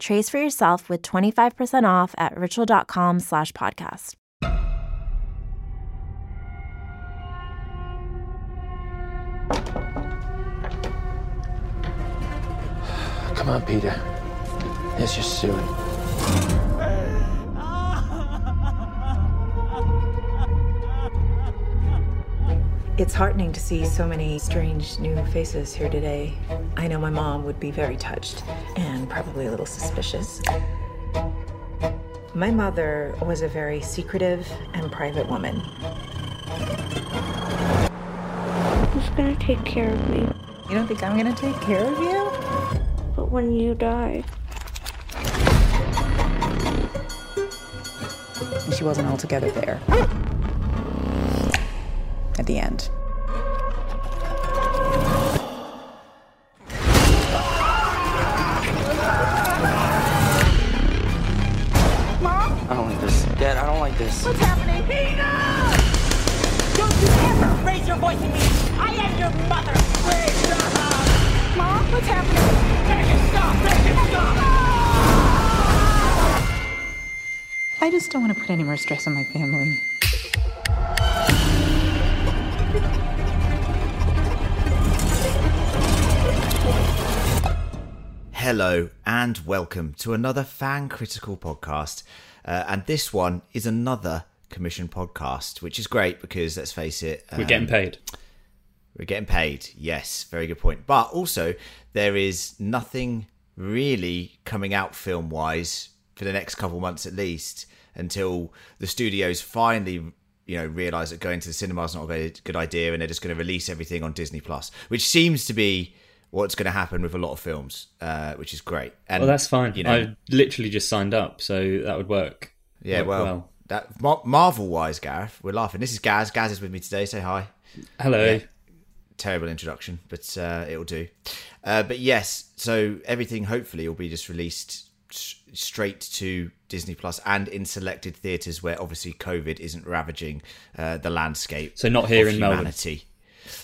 Trace for yourself with 25% off at ritual.com slash podcast. Come on, Peter. Let's just do. It's heartening to see so many strange new faces here today. I know my mom would be very touched and probably a little suspicious. My mother was a very secretive and private woman. Who's gonna take care of me? You don't think I'm gonna take care of you? But when you die, She wasn't altogether there. At the end. Mom? I don't like this. Dad, I don't like this. What's happening? Peter! Don't you ever raise your voice at me! I am your mother! Please stop! Mom, what's happening? Make it stop! Make it stop! I just don't want to put any more stress on my family. Hello and welcome to another fan critical podcast. Uh, and this one is another commission podcast, which is great because let's face it, We're getting um, paid. We're getting paid. Yes, very good point. But also, there is nothing really coming out film wise for the next couple months at least until the studios finally you know realize that going to the cinema is not a good idea and they're just going to release everything on disney plus which seems to be what's going to happen with a lot of films uh, which is great and Well, that's fine. you know I literally just signed up, so that would work. yeah Work well, that Mar- marvel wise gareth we're laughing this is gaz gaz is with me today say hi Hello. Yeah. terrible introduction, but uh, it'll do. Uh, but yes, so everything hopefully will be just released s- straight to Disney Plus and in selected theatres where obviously COVID isn't ravaging uh, the landscape. So not here in Melbourne.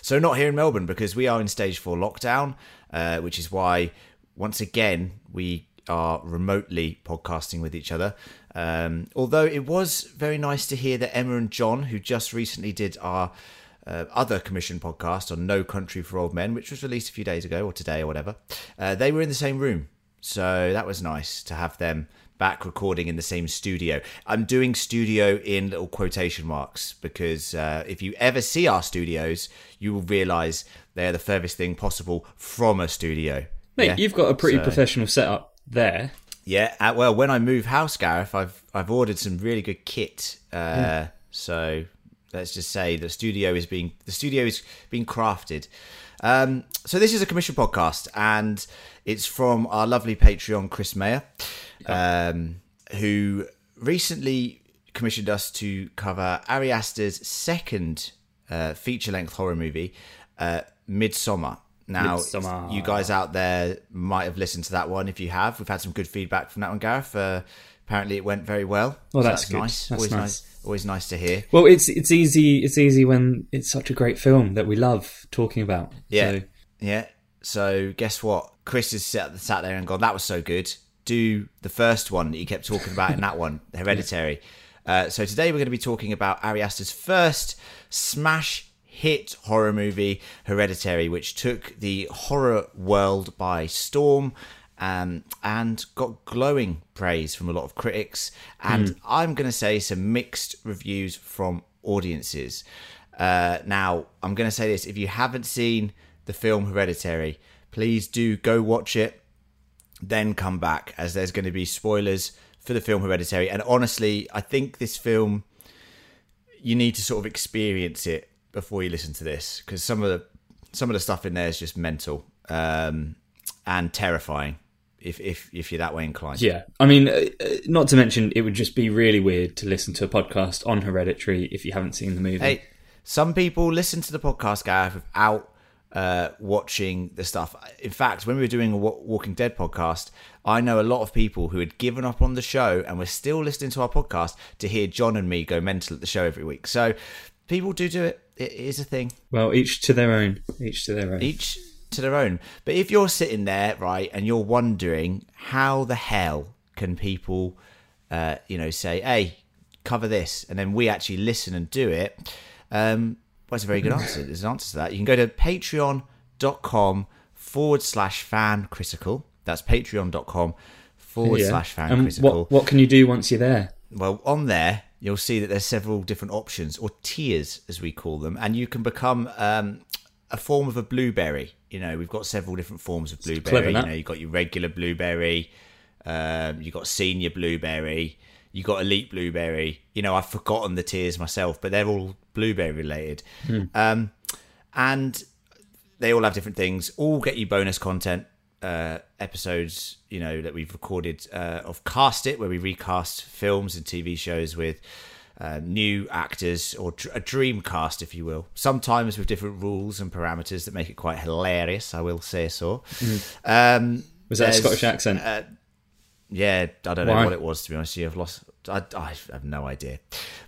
So not here in Melbourne because we are in stage four lockdown, uh, which is why once again we are remotely podcasting with each other. Um, although it was very nice to hear that Emma and John, who just recently did our uh, other commission podcast on No Country for Old Men, which was released a few days ago or today or whatever, uh, they were in the same room. So that was nice to have them back recording in the same studio. I'm doing studio in little quotation marks because uh, if you ever see our studios, you will realize they're the furthest thing possible from a studio. Mate, Yeah? you've got a pretty So- professional setup there. yeah, uh, well, when I move house, Gareth, I've I've ordered some really good kit. Uh, So let's just say the studio is being the studio is being crafted. Um, so this is a commission podcast, and it's from our lovely Patreon, Chris Mayer, um, who recently commissioned us to cover Ari Aster's second uh, feature-length horror movie, uh, Midsummer. Now, Midsommar. you guys out there might have listened to that one. If you have, we've had some good feedback from that one, Gareth. Uh, apparently, it went very well. Well, So that's nice. That's always nice. nice. Always nice to hear. Well, it's it's easy. It's easy when it's such a great film that we love talking about. Yeah, So, yeah. So guess what? Chris has sat, sat there and gone, "That was so good." Do the first one that you kept talking about in that one, Hereditary. Uh, so today we're going to be talking about Ari Aster's first smash hit horror movie, Hereditary, which took the horror world by storm. Um, and got glowing praise from a lot of critics, and I'm going to say some mixed reviews from audiences. Uh, now, I'm going to say this: if you haven't seen the film Hereditary, please do go watch it, then come back, as there's going to be spoilers for the film Hereditary. And honestly, I think this film you need to sort of experience it before you listen to this because some of the some of the stuff in there is just mental um, and terrifying. if if if you're that way inclined. Yeah, I mean, uh, uh, not to mention, it would just be really weird to listen to a podcast on Hereditary if you haven't seen the movie. Hey, some people listen to the podcast, Gareth, without uh, watching the stuff. In fact, when we were doing a Walking Dead podcast, I know a lot of people who had given up on the show and were still listening to our podcast to hear John and me go mental at the show every week. So people do do it. It is a thing. Well, each to their own. Each to their own. Each to their own. But if you're sitting there, right, and you're wondering how the hell can people, uh, you know, say, "Hey, cover this," and then we actually listen and do it, um, well, it's a very good answer. There's an answer to that. You can go to patreon.com forward slash fan critical. That's patreon.com forward Yeah. slash fan critical. what what can you do once you're there? Well, on there, you'll see that there's several different options, or tiers as we call them, and you can become um, a form of a blueberry. You know, we've got several different forms of blueberry. clever, you know, you've got your regular blueberry, um, you've got senior blueberry, you got elite blueberry. You know, I've forgotten the tiers myself, but they're all blueberry related. Um, and they all have different things. All get you bonus content uh, episodes. You know that we've recorded uh, of Cast It, where we recast films and TV shows with uh, new actors or dr- a dream cast, if you will. Sometimes with different rules and parameters that make it quite hilarious. I will say so. Um, Was that a Scottish accent? Yeah, I don't know Why? what it was to be honest. with you. I've lost. I, I have no idea,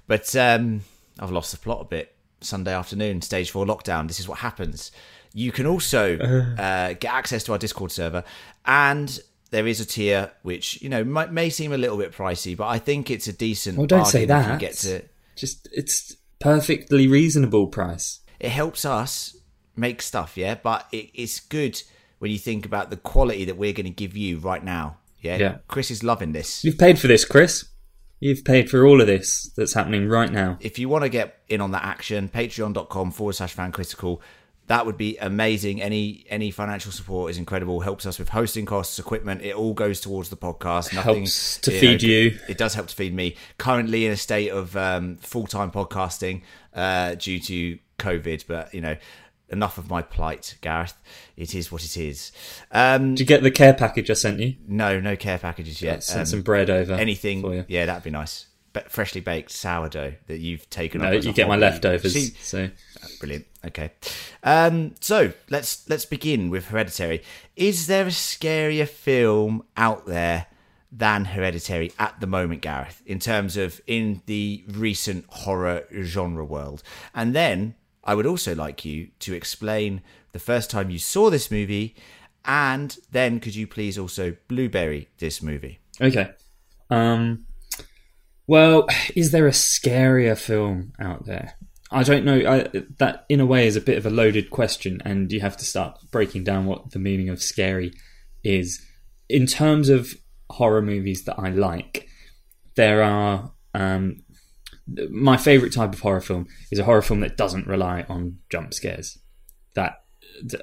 but um, I've lost the plot a bit. Sunday afternoon, stage four lockdown. This is what happens. You can also uh, get access to our Discord server, and there is a tier which you know might, may seem a little bit pricey, but I think it's a decent. Well, don't say that. Get to Just it's perfectly reasonable price. it helps us make stuff, yeah. But it, it's good when you think about the quality that we're going to give you right now. Yeah, Yeah. Chris is loving this. You've paid for this, Chris. You've paid for all of this that's happening right now. if you want to get in on that action, patreon.com forward slash fan critical. That would be amazing. Any any financial support is incredible. Helps us with hosting costs, equipment. It all goes towards the podcast. Nothing Helps to know, feed you. It does help to feed me. Currently in a state of um, full time podcasting uh, due to COVID, but you know, enough of my plight, Gareth. It is what it is. Um, Did you get the care package I sent you? no, no care packages yet. Sent Um, some bread over. anything yeah that'd be nice but freshly baked sourdough that you've taken No, up as a you get my leftovers. See- So brilliant okay um so let's let's begin with hereditary is there a scarier film out there than hereditary at the moment gareth in terms of in the recent horror genre world and then i would also like you to explain the first time you saw this movie and then could you please also blueberry this movie okay. Um. Well, is there a scarier film out there? I don't know. I, that, in a way, is a bit of a loaded question, and you have to start breaking down what the meaning of scary is. In terms of horror movies that I like, there are. Um, my favorite type of horror film is a horror film that doesn't rely on jump scares. That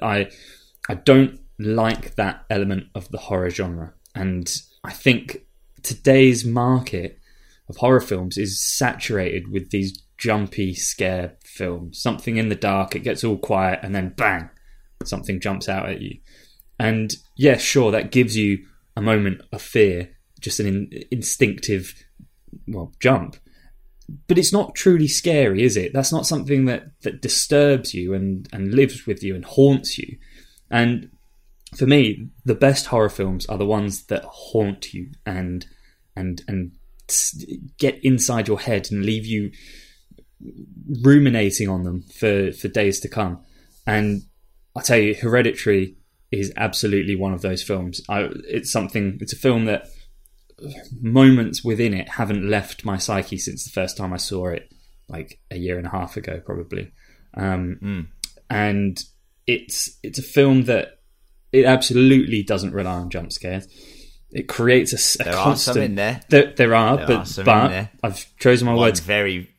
I I don't like that element of the horror genre, and I think today's market of horror films is saturated with these jumpy scare films. Something in the dark, it gets all quiet, and then bang, something jumps out at you. And yeah, sure, that gives you a moment of fear, just an in, instinctive, well, jump. But it's not truly scary, is it? That's not something that, that disturbs you and, and lives with you and haunts you. And for me, the best horror films are the ones that haunt you and and and get inside your head and leave you ruminating on them for for days to come. And I tell you, Hereditary is absolutely one of those films. I, it's something. It's a film that moments within it haven't left my psyche since the first time I saw it, like a year and a half ago, probably. Um, And it's it's a film that it absolutely doesn't rely on jump scares. It creates a, a There are some constant. in there. There, there are, There but are but there. I've chosen my One words. very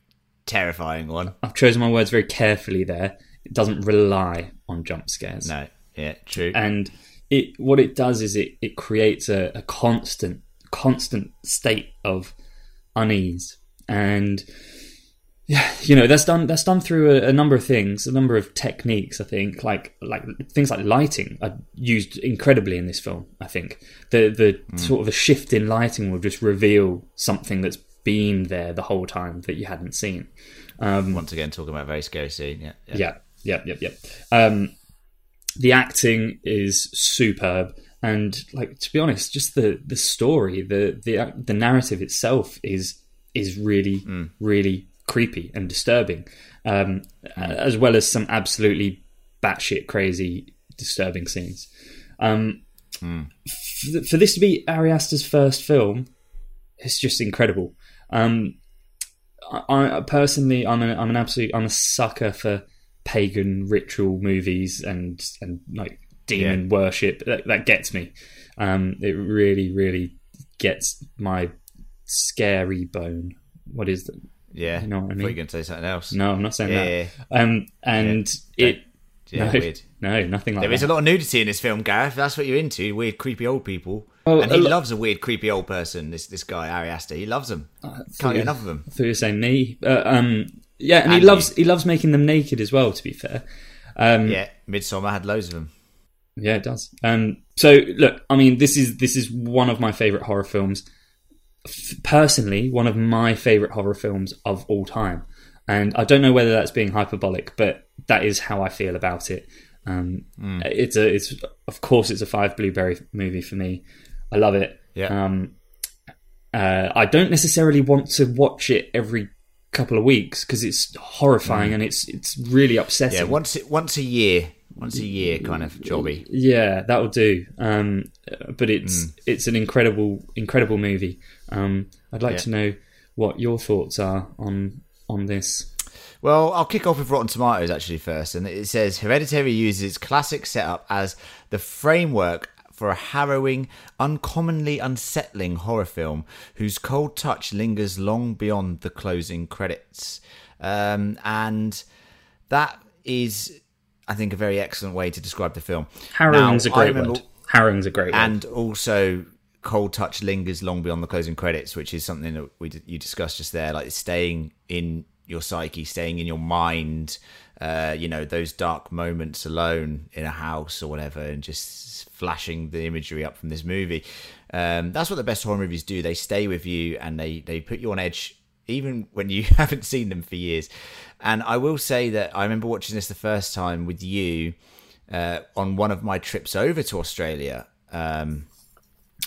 terrifying one. I've chosen my words very carefully. There, it doesn't rely on jump scares. No, yeah, true. and it what it does is it it creates a, a constant constant state of unease and yeah, you know that's done that's done through a, a number of things, a number of techniques. I think like like things like lighting are used incredibly in this film. I think the the Mm. sort of a shift in lighting will just reveal something that's been there the whole time that you hadn't seen. Um, once again, talking about a very scary scene. Yeah, Yeah, yeah, yeah, yeah. Um, the acting is superb, and like to be honest, just the the story, the the the narrative itself is is really really creepy and disturbing, um, as well as some absolutely batshit crazy disturbing scenes. Um, for, for this to be Ari Aster's first film, it's just incredible. Um, I, I personally, I'm an I'm an absolute I'm a sucker for pagan ritual movies and and like demon worship. That, that gets me. Um, it really, really gets my scary bone. What is that? yeah. You know what I I thought you mean? were going to say something else. No, I'm not saying Yeah, that. Um, and it. Yeah, no, weird. no, nothing like There that. is a lot of nudity in this film, Gareth. That's what you're into. Weird, creepy old people. Oh, and he lo- loves a weird, creepy old person. This this guy, Ari Aster. He loves them. Can't get enough of them. I thought you were saying me. Uh, um, yeah, and, he loves you. he loves making them naked as well. To be fair, um, Yeah, Midsummer had loads of them. Yeah, it does. Um, so look, I mean, this is this is one of my favorite horror films. F- personally, one of my favorite horror films of all time, and I don't know whether that's being hyperbolic, but that is how I feel about it. Um, It's a, it's of course, it's a five blueberry movie for me. I love it. Yeah. Um, uh, I don't necessarily want to watch it every couple of weeks because it's horrifying and it's it's really upsetting. Yeah, once once a year, once a year kind of jobby. Yeah, that'll do. Um, but it's Mm. it's an incredible incredible movie. Um, I'd like Yeah. to know what your thoughts are on on this. Well, I'll kick off with Rotten Tomatoes actually first, and it says Hereditary uses its classic setup as the framework for a harrowing, uncommonly unsettling horror film whose cold touch lingers long beyond the closing credits. Um, and that is, I think, a very excellent way to describe the film. Harrowing's Now, a great remember- word. Harrowing's a great word. and also cold touch lingers long beyond the closing credits which is something that we you discussed just there like staying in your psyche staying in your mind uh, you know those dark moments alone in a house or whatever and just flashing the imagery up from this movie um, that's what the best horror movies do they stay with you and they they put you on edge even when you haven't seen them for years and i will say that i remember watching this the first time with you uh, on one of my trips over to australia um,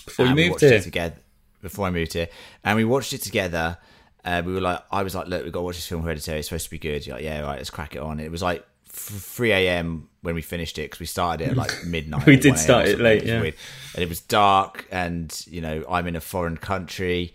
Before you moved here, it together before I moved here, and we watched it together. Uh, we were like, I was like, look, we've got to watch this film Hereditary. It's supposed to be good. You're like, yeah, right, let's crack it on. It was like 3 a.m. when we finished it because we started it at like midnight. We did start it late, yeah. weird. And it was dark, and you know, I'm in a foreign country,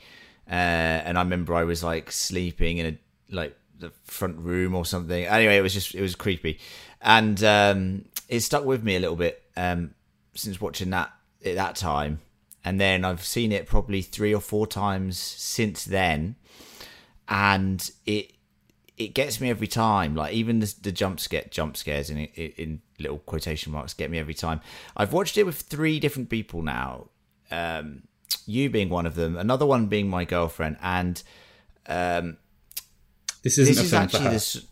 uh, and I remember I was like sleeping in a like the front room or something. Anyway, it was just it was creepy, and um, it stuck with me a little bit um, since watching that at that time, and then I've seen it probably three or four times since then, and it it gets me every time. Like even the, the jump scare jump scares in, in in little quotation marks get me every time. I've watched it with three different people now. Um, you being one of them, another one being my girlfriend, and um, this isn't this a is actually this.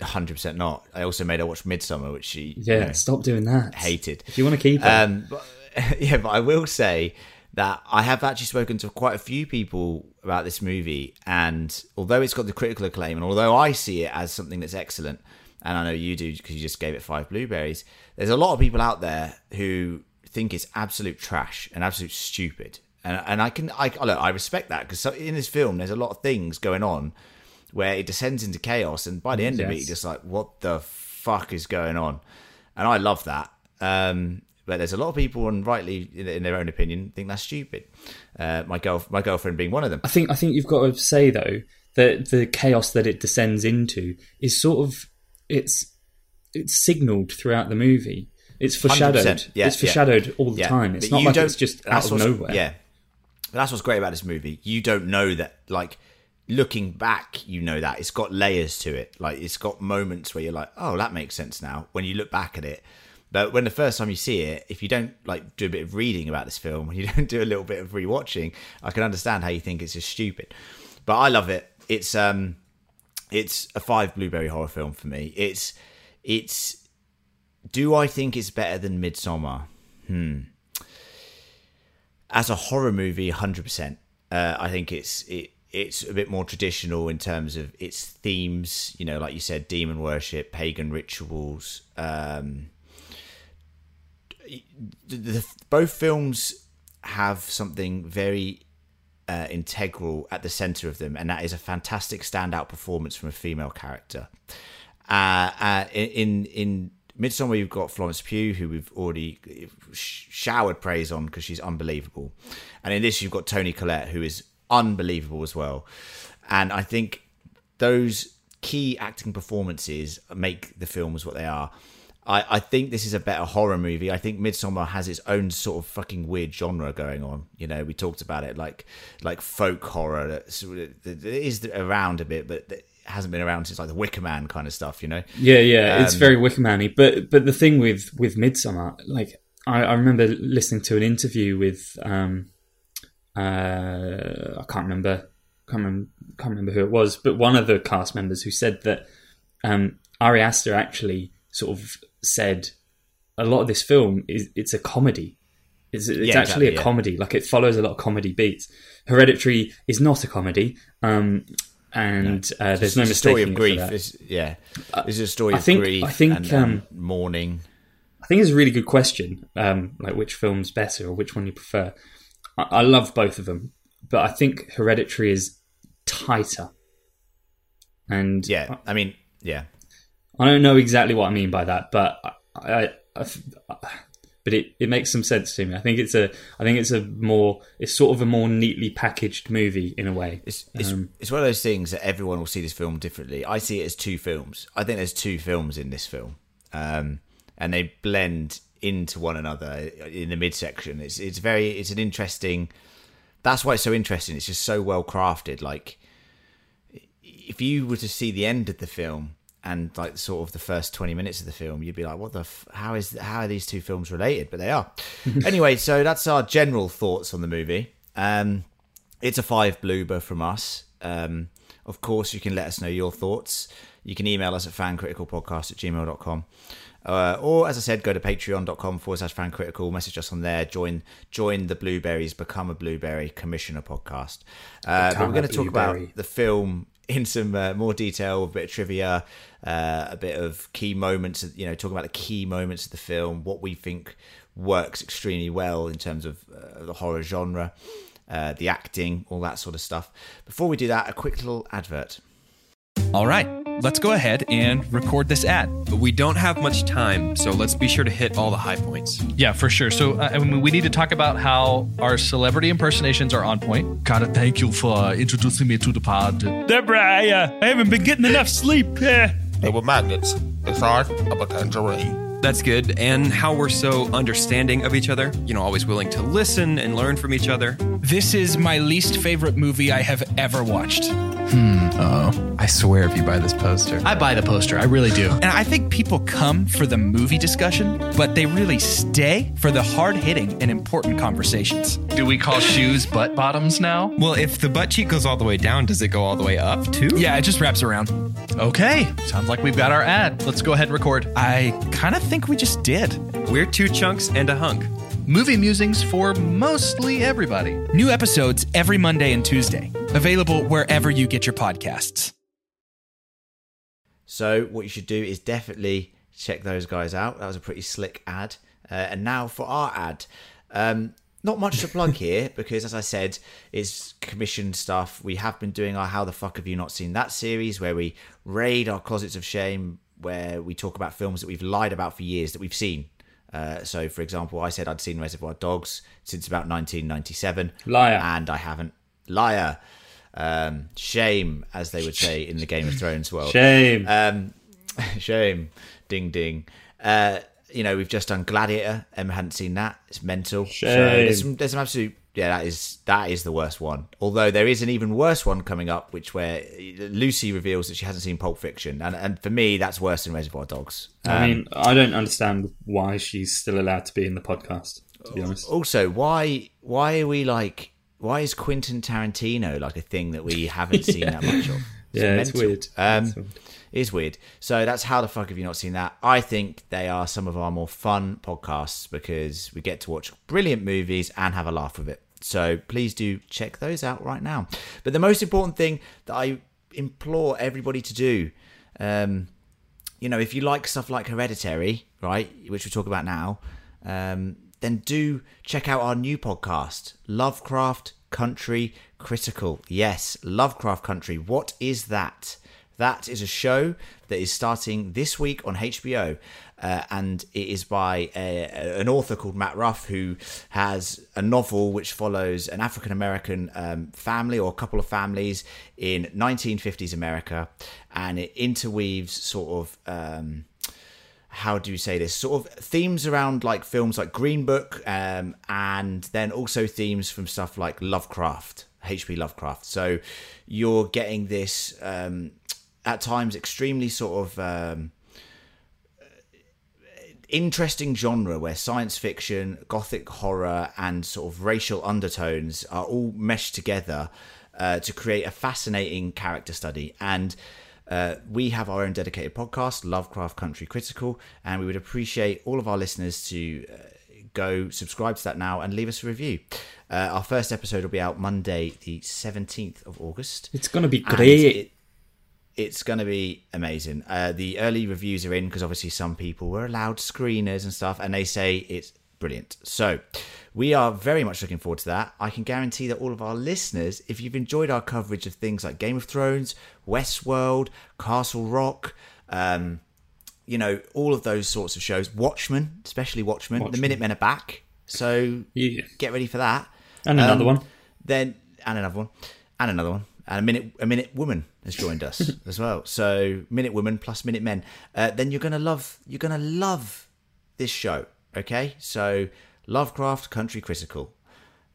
Hundred percent not. I also made her watch Midsummer, which she Yeah, you know, stop doing that. hated. If you want to keep it, Um, but, yeah, but I will say that I have actually spoken to quite a few people about this movie, and although it's got the critical acclaim, and although I see it as something that's excellent, and I know you do because you just gave it five blueberries, there's a lot of people out there who think it's absolute trash and absolute stupid, and and I can I look I respect that because in this film there's a lot of things going on where it descends into chaos, and by the end of it, Yes. you're just like, what the fuck is going on? And I love that. Um, but there's a lot of people, and rightly in, their own opinion, think that's stupid. Uh, my girl, my girlfriend being one of them. I think I think you've got to say though that the chaos that it descends into is sort of it's it's signaled throughout the movie. It's foreshadowed. Yeah, it's yeah. foreshadowed all the Yeah, time. It's but not like it's just out of nowhere. Yeah, but that's what's great about this movie. You don't know that, like looking back, you know that it's got layers to it. Like it's got moments where you're like, oh, that makes sense now. When you look back at it, but when the first time you see it, if you don't like do a bit of reading about this film, you don't do a little bit of rewatching, I can understand how you think it's just stupid. But I love it. It's um, it's a five blueberry horror film for me. It's it's. Do I think it's better than Midsummer? Hmm. As a horror movie, hundred uh, percent. I think it's it it's a bit more traditional in terms of its themes. You know, like you said, demon worship, pagan rituals. Um, the, the, both films have something very uh, integral at the center of them, and that is a fantastic standout performance from a female character. Uh, uh, in in Midsummer, you've got Florence Pugh, who we've already showered praise on because she's unbelievable, and in this, you've got Toni Collette, who is unbelievable as well. And I think those key acting performances make the films what they are. I, I think this is a better horror movie. I think Midsummer has its own sort of fucking weird genre going on. You know, we talked about it like like folk horror that, is around a bit, but hasn't been around since like the Wicker Man kind of stuff. You know? Yeah, yeah, um, it's very Wicker Man-y. But but the thing with with Midsummer, like I, I remember listening to an interview with um, uh, I can't remember, can't remember, can't remember who it was, but one of the cast members who said that um, Ari Aster actually sort of said a lot of this film is it's a comedy. It's, it's yeah, actually exactly, a yeah. comedy. Like it follows a lot of comedy beats. Hereditary is not a comedy. Um, and no, uh, there's no story of grief. It's, yeah, it's a story I think, of grief. I think and, um, mourning. I think it's a really good question. Um, like which film's better or which one you prefer. I, I love both of them, but I think Hereditary is tighter. And yeah, I mean, yeah, I don't know exactly what I mean by that, but I, I, I, but it, it makes some sense to me. I think it's a I think it's a more it's sort of a more neatly packaged movie in a way. It's it's, um, it's one of those things that everyone will see this film differently. I see it as two films. I think there's two films in this film, um, and they blend into one another in the midsection. It's it's very it's an interesting. That's why it's so interesting. It's just so well crafted. Like if you were to see the end of the film and like sort of the first 20 minutes of the film you'd be like what the f- how is how are these two films related but they are anyway so that's our general thoughts on the movie um it's a five bloober from us um of course you can let us know your thoughts you can email us at fancriticalpodcast at gmail.com uh, or as I said, go to patreon.com forward slash fan critical, message us on there, join join the Blueberries, become a Blueberry Commissioner podcast. Uh, but we're going to talk about the film in some uh, more detail, a bit of trivia, uh, a bit of key moments, you know, talking about the key moments of the film, what we think works extremely well in terms of uh, the horror genre, uh, the acting, all that sort of stuff. Before we do that, a quick little advert. All right, let's go ahead and record this ad. But we don't have much time, so let's be sure to hit all the high points. Yeah, for sure. So uh, I mean, we need to talk about how our celebrity impersonations are on point. Gotta thank you for introducing me to the pod. Deborah, I, uh, I haven't been getting enough sleep. They were magnets, the size of a tangerine. That's good. And how we're so understanding of each other. You know, always willing to listen and learn from each other. This is my least favorite movie I have ever watched. Hmm. Oh. I swear if you buy this poster. I buy the poster. I really do. And I think people come for the movie discussion, but they really stay for the hard hitting and important conversations. Do we call shoes butt bottoms now? Well, if the butt cheek goes all the way down, does it go all the way up too? Yeah, it just wraps around. Okay. Sounds like we've got our ad. Let's go ahead and record. I kind of think we just did. We're two chunks and a hunk. Movie musings for mostly everybody. New episodes every Monday and Tuesday. Available wherever you get your podcasts. So, what you should do is definitely check those guys out. That was a pretty slick ad. Uh, and now for our ad. Um, not much to plug here because, as I said, it's commissioned stuff. We have been doing our How the Fuck Have You Not Seen That series where we raid our closets of shame, where we talk about films that we've lied about for years that we've seen uh, so, for example, I said I'd seen Reservoir Dogs since about 1997. Liar. And I haven't. Liar. Um, shame, as they would say in the Game of Thrones world. Shame. Um, shame. Ding, ding. Uh, you know, we've just done Gladiator. Emma hadn't seen that. It's mental. Shame. So there's some, there's some absolute yeah, that is that is the worst one. Although there is an even worse one coming up, which where Lucy reveals that she hasn't seen Pulp Fiction, and and for me that's worse than Reservoir Dogs. Um, I mean, I don't understand why she's still allowed to be in the podcast. To be honest. Also, why why are we like why is Quentin Tarantino like a thing that we haven't seen yeah. that much of? Yeah, it's weird. Um, It's weird. It is weird. So that's how the fuck have you not seen that? I think they are some of our more fun podcasts because we get to watch brilliant movies and have a laugh with it. So please do check those out right now. But the most important thing that I implore everybody to do, um, you know, if you like stuff like Hereditary, right, which we talk about now, um, then do check out our new podcast, Lovecraft Country Critical. Yes, Lovecraft Country. What is that? That is a show that is starting this week on HBO, uh, and it is by a, an author called Matt Ruff, who has a novel which follows an African American um, family or a couple of families in 1950s America, and it interweaves sort of. Um, how do you say this sort of themes around like films like green book um, and then also themes from stuff like lovecraft hp lovecraft so you're getting this um, at times extremely sort of um, interesting genre where science fiction gothic horror and sort of racial undertones are all meshed together uh, to create a fascinating character study and uh, we have our own dedicated podcast, Lovecraft Country Critical, and we would appreciate all of our listeners to uh, go subscribe to that now and leave us a review. Uh, our first episode will be out Monday, the 17th of August. It's gonna be great. it- it's going to be amazing. Uh, the early reviews are in because obviously some people were allowed screeners and stuff, and they say it's brilliant. So we are very much looking forward to that. I can guarantee that all of our listeners, if you've enjoyed our coverage of things like Game of Thrones, Westworld, Castle Rock, um, you know, all of those sorts of shows, Watchmen, especially Watchmen, Watchmen. the Minutemen are back. So Yeah. get ready for that. And another Um, one. Then and another one. And another one. And a minute a minute woman has joined us as well. So minute woman plus minute men. Uh, then you're gonna love you're gonna love this show. Okay? So Lovecraft Country Critical.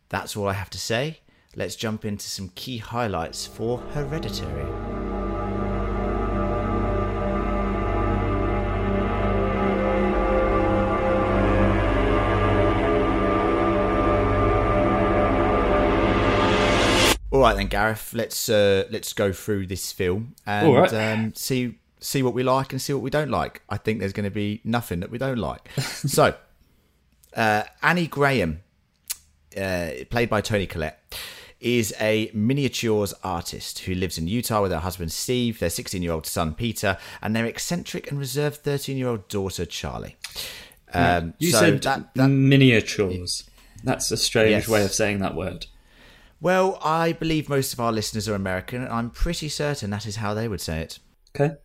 That's all I have to say. Let's jump into some key highlights for Hereditary. All right then, Gareth. Let's uh, let's go through this film and right. um, see see what we like and see what we don't like. I think there's going to be nothing that we don't like. so, uh, Annie Graham, uh, played by Toni Collette, is a miniatures artist who lives in Utah with her husband Steve, their 16 year old son Peter, and their eccentric and reserved 13 year old daughter Charlie. Um, you so said that, that miniatures. That's a strange Yes. way of saying that word. Well, I believe most of our listeners are American, and I'm pretty certain that is how they would say it. Okay,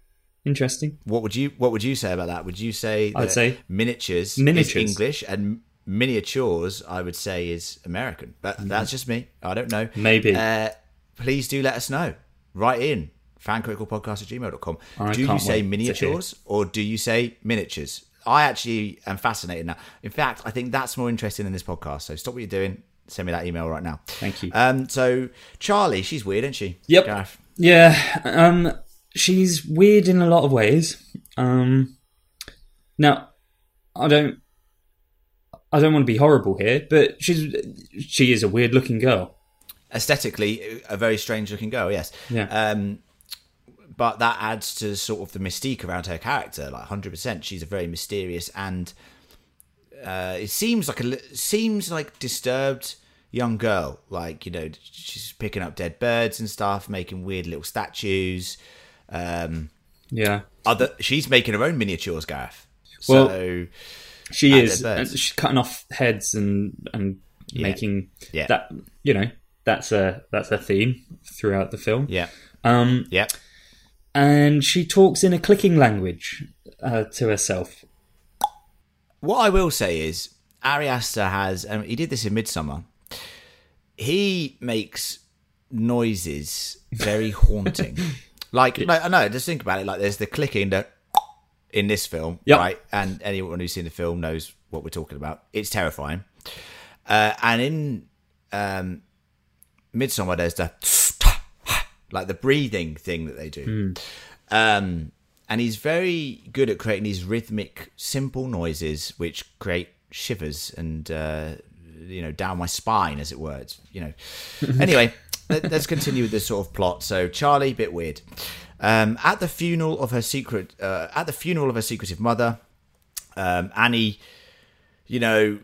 interesting. What would you What would you say about that? Would you say I'd say miniatures, miniatures. is English and miniatures? I would say is American, but that's just me. I don't know. Mm-hmm. Maybe. Uh, please do let us know. Write in fancriticalpodcast at gmail.com. I Do you say miniatures or do you say miniatures? I actually am fascinated now. In fact, I think that's more interesting than this podcast. So stop what you're doing. Send me that email right now. Thank you. Um, so Charlie, she's weird, isn't she? Yep. Gareth? Yeah, um, she's weird in a lot of ways. Um, now, I don't, I don't want to be horrible here, but she's she is a weird looking girl. aesthetically a very strange looking girl yes Yeah. um but that adds to sort of the mystique around her character like 100% she's a very mysterious and uh it seems like a seems like disturbed young girl like you know she's picking up dead birds and stuff making weird little statues um Yeah, other she's making her own miniatures gareth Well, so she is. dead birds. and She's cutting off heads and and Yeah. making Yeah. that. You know, that's a that's a theme throughout the film. yeah Um, yeah and she talks in a clicking language uh, to herself. What I will say is, Ari Aster has, um, he did this in Midsummer. He makes noises very haunting. like, no, I know, just think about it. Like, there's the clicking that in this film, Yep. right? And anyone who's seen the film knows what we're talking about. It's terrifying. Uh, and in um, Midsummer, there's the like the breathing thing that they do. Um, and he's very good at creating these rhythmic, simple noises which create shivers and uh, you know down my spine, as it were. It's, you know. anyway, let, us continue with this sort of plot. So Charlie, bit weird. Um, at the funeral of her secret, uh, at the funeral of her secretive mother, um, Annie, you know,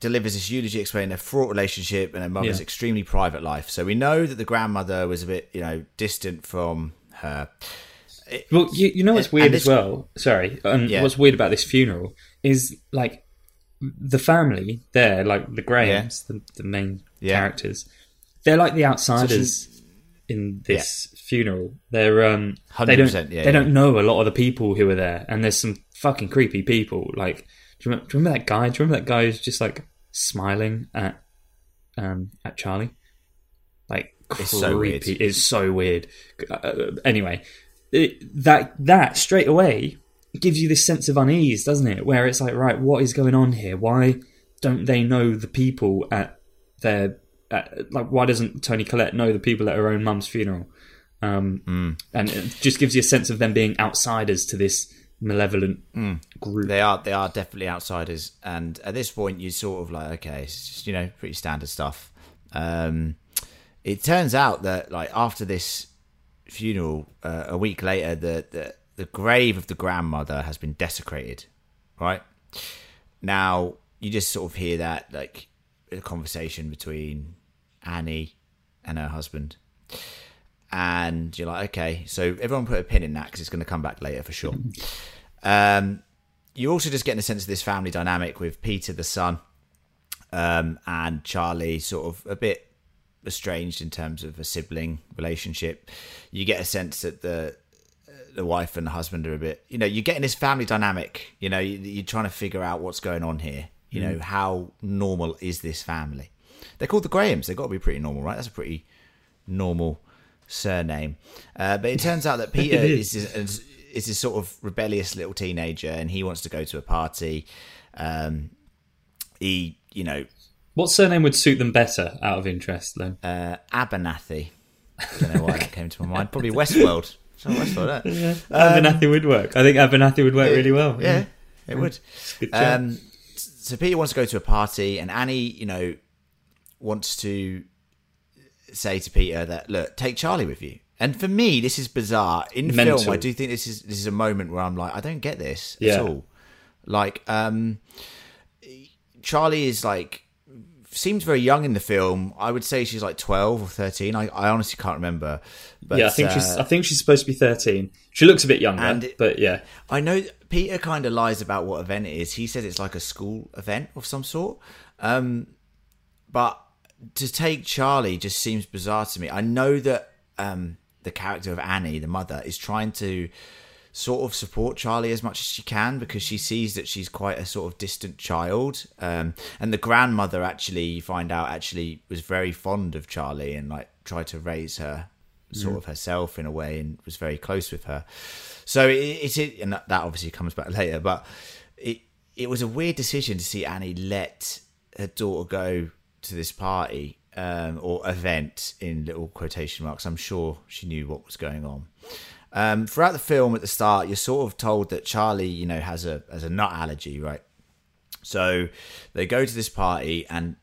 delivers this eulogy explaining their fraught relationship and her mother's Yeah. extremely private life. So we know that the grandmother was a bit, you know, distant from her. Well, you, you know what's And weird as well. Sorry, and Yeah. what's weird about this funeral is like the family there, like the Grahams, the, the main Yeah. characters. They're like the outsiders in this funeral. They're um, they don't yeah, they yeah. don't know a lot of the people who are there, and there's some fucking creepy people. Like, do you remember, do you remember that guy? Do you remember that guy who's just like smiling at um at Charlie? Like creepy. It's so weird. It's so weird. Uh, anyway, it, that that straight away gives you this sense of unease, doesn't it? Where it's like, right, what is going on here? Why don't they know the people at their at, like? Why doesn't Toni Collette know the people at her own mum's funeral? Um, And it just gives you a sense of them being outsiders to this malevolent group. They are they are definitely outsiders, and at this point, you sort of like, okay, it's just, you know, pretty standard stuff. Um, it turns out that like after this funeral, uh, a week later, the, the the grave of the grandmother has been desecrated. Right now, you just sort of hear that like a conversation between Annie and her husband. And you're like, okay, so everyone put a pin in that because it's going to come back later for sure. Um, you're also just getting a sense of this family dynamic with Peter, the son, um, and Charlie, sort of a bit estranged in terms of a sibling relationship. You get a sense that the the wife and the husband are a bit, you know, you're getting this family dynamic. You know, you, you're trying to figure out what's going on here. You know, Mm. how normal is this family? They're called the Grahams. They've got to be pretty normal, right? That's a pretty normal surname. Uh, but it turns out that Peter is. is. is is this sort of rebellious little teenager, and he wants to go to a party. Um, he, you know, What surname would suit them better? Out of interest, then? uh, Abernathy. Don't know why that came to my mind. Probably Westworld. Westworld, it? Yeah, Abernathy would work. I think Abernathy would work really well. Yeah, it would. Um, so Peter wants to go to a party, and Annie, you know, wants to say to Peter that look, take Charlie with you. And for me, this is bizarre. In Mental. film, I do think this is this is a moment where I'm like, I don't get this Yeah. at all. Like, um, Charlie is like seems very young in the film. I would say she's like twelve or thirteen. I, I honestly can't remember. But yeah, I think she's. uh, I think she's supposed to be thirteen. She looks a bit younger, And- but yeah, I know Peter kind of lies about what event it is. He says it's like a school event of some sort. Um, but to take Charlie just seems bizarre to me. I know that um, the character of Annie, the mother, is trying to sort of support Charlie as much as she can because she sees that she's quite a sort of distant child. Um, and the grandmother actually, you find out, actually was very fond of Charlie and like tried to raise her sort Mm. of herself in a way and was very close with her. So it, it, it and that, that obviously comes back later, but it it was a weird decision to see Annie let her daughter go to this party um, or event in little quotation marks. I'm sure she knew what was going on. Um, throughout the film, at the start, you're sort of told that Charlie, you know, has a has a nut allergy, right? So they go to this party, and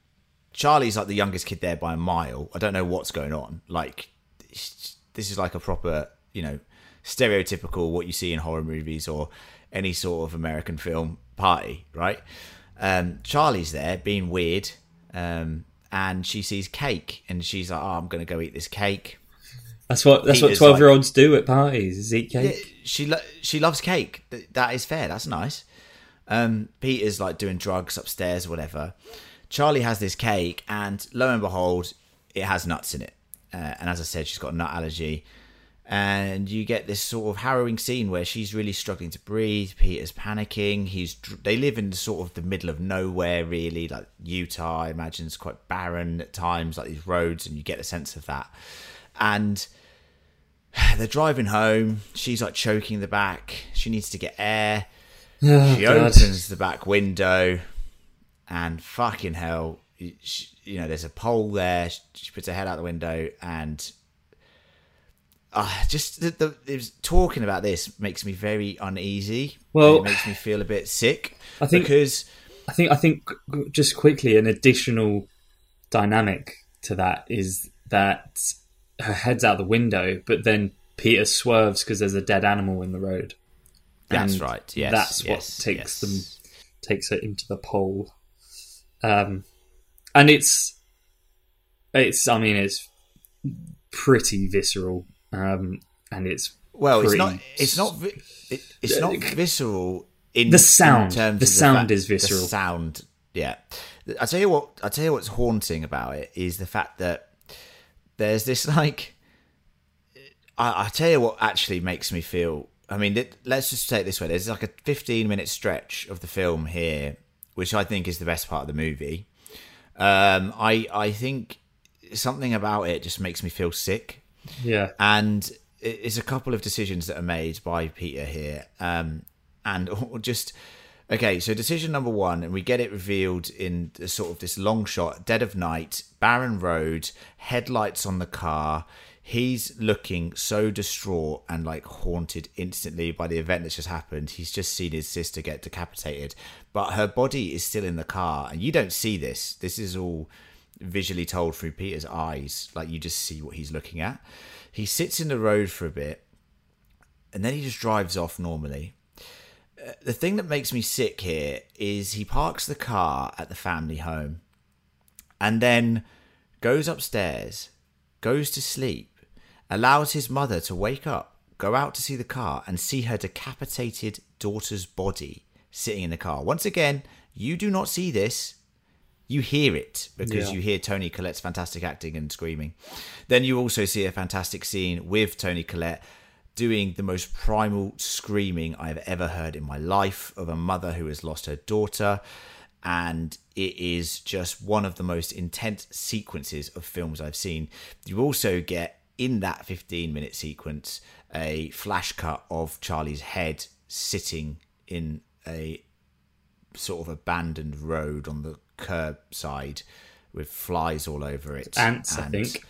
Charlie's like the youngest kid there by a mile. I don't know what's going on. Like this is like a proper, you know, stereotypical what you see in horror movies or any sort of American film party, right? Um, Charlie's there being weird, um, and she sees cake, and she's like, "Oh, I'm gonna go eat this cake." That's what that's what twelve year olds do at parties: is eat cake. She lo- she loves cake. Th- That is fair. That's nice. Um, Peter's like doing drugs upstairs or whatever. Charlie has this cake, and lo and behold, it has nuts in it. Uh, and as I said, she's got a nut allergy. And you get this sort of harrowing scene where she's really struggling to breathe. Peter's panicking. He's dr- they live in sort of the middle of nowhere, really, like Utah. I imagine it's quite barren at times, like these roads, and you get a sense of that. And they're driving home. She's like choking in the back. She needs to get air. Oh, she God. opens the back window, and fucking hell, you, she, you know, there's a pole there. She, she puts her head out the window, and uh, just the, the it was, talking about this makes me very uneasy. Well- it makes me feel a bit sick. I think- because I think I think just quickly an additional dynamic to that is that her head's out the window, but then Peter swerves because there's a dead animal in the road. That's And right, yes, that's what yes, takes yes. them takes her into the pole. Um, and it's it's I mean it's pretty visceral, um, and it's Well, it's not. It's not. It, it's not visceral. In The sound. in The sound fact- is visceral. The sound. Yeah. I tell you what. I tell you what's haunting about it is the fact that there's this like. I, I tell you what actually makes me feel. I mean, it, let's just take it this way. There's like a 15 minute stretch of the film here, which I think is the best part of the movie. Um, I I think something about it just makes me feel sick yeah. and it- it's a couple of decisions that are made by Peter here, um, and just okay. So decision number one, and we get it revealed in sort of this long shot, dead of night, barren road, headlights on the car. He's looking so distraught and like haunted instantly by the event that's just happened. He's just seen his sister get decapitated, but her body is still in the car, and you don't see this. This is all visually told through Peter's eyes. Like you just see what he's looking at. He sits in the road for a bit, and then he just drives off normally. The thing that makes me sick here is he parks the car at the family home, and then goes upstairs, goes to sleep, allows his mother to wake up, go out to see the car, and see her decapitated daughter's body sitting in the car. Once again, you do not see this. You hear it because Yeah. you hear Toni Collette's fantastic acting and screaming. Then you also see a fantastic scene with Toni Collette doing the most primal screaming I've ever heard in my life of a mother who has lost her daughter. And it is just one of the most intense sequences of films I've seen. You also get in that 15 minute sequence a flash cut of Charlie's head sitting in a sort of abandoned road on the curbside with flies all over it. Ants, I think.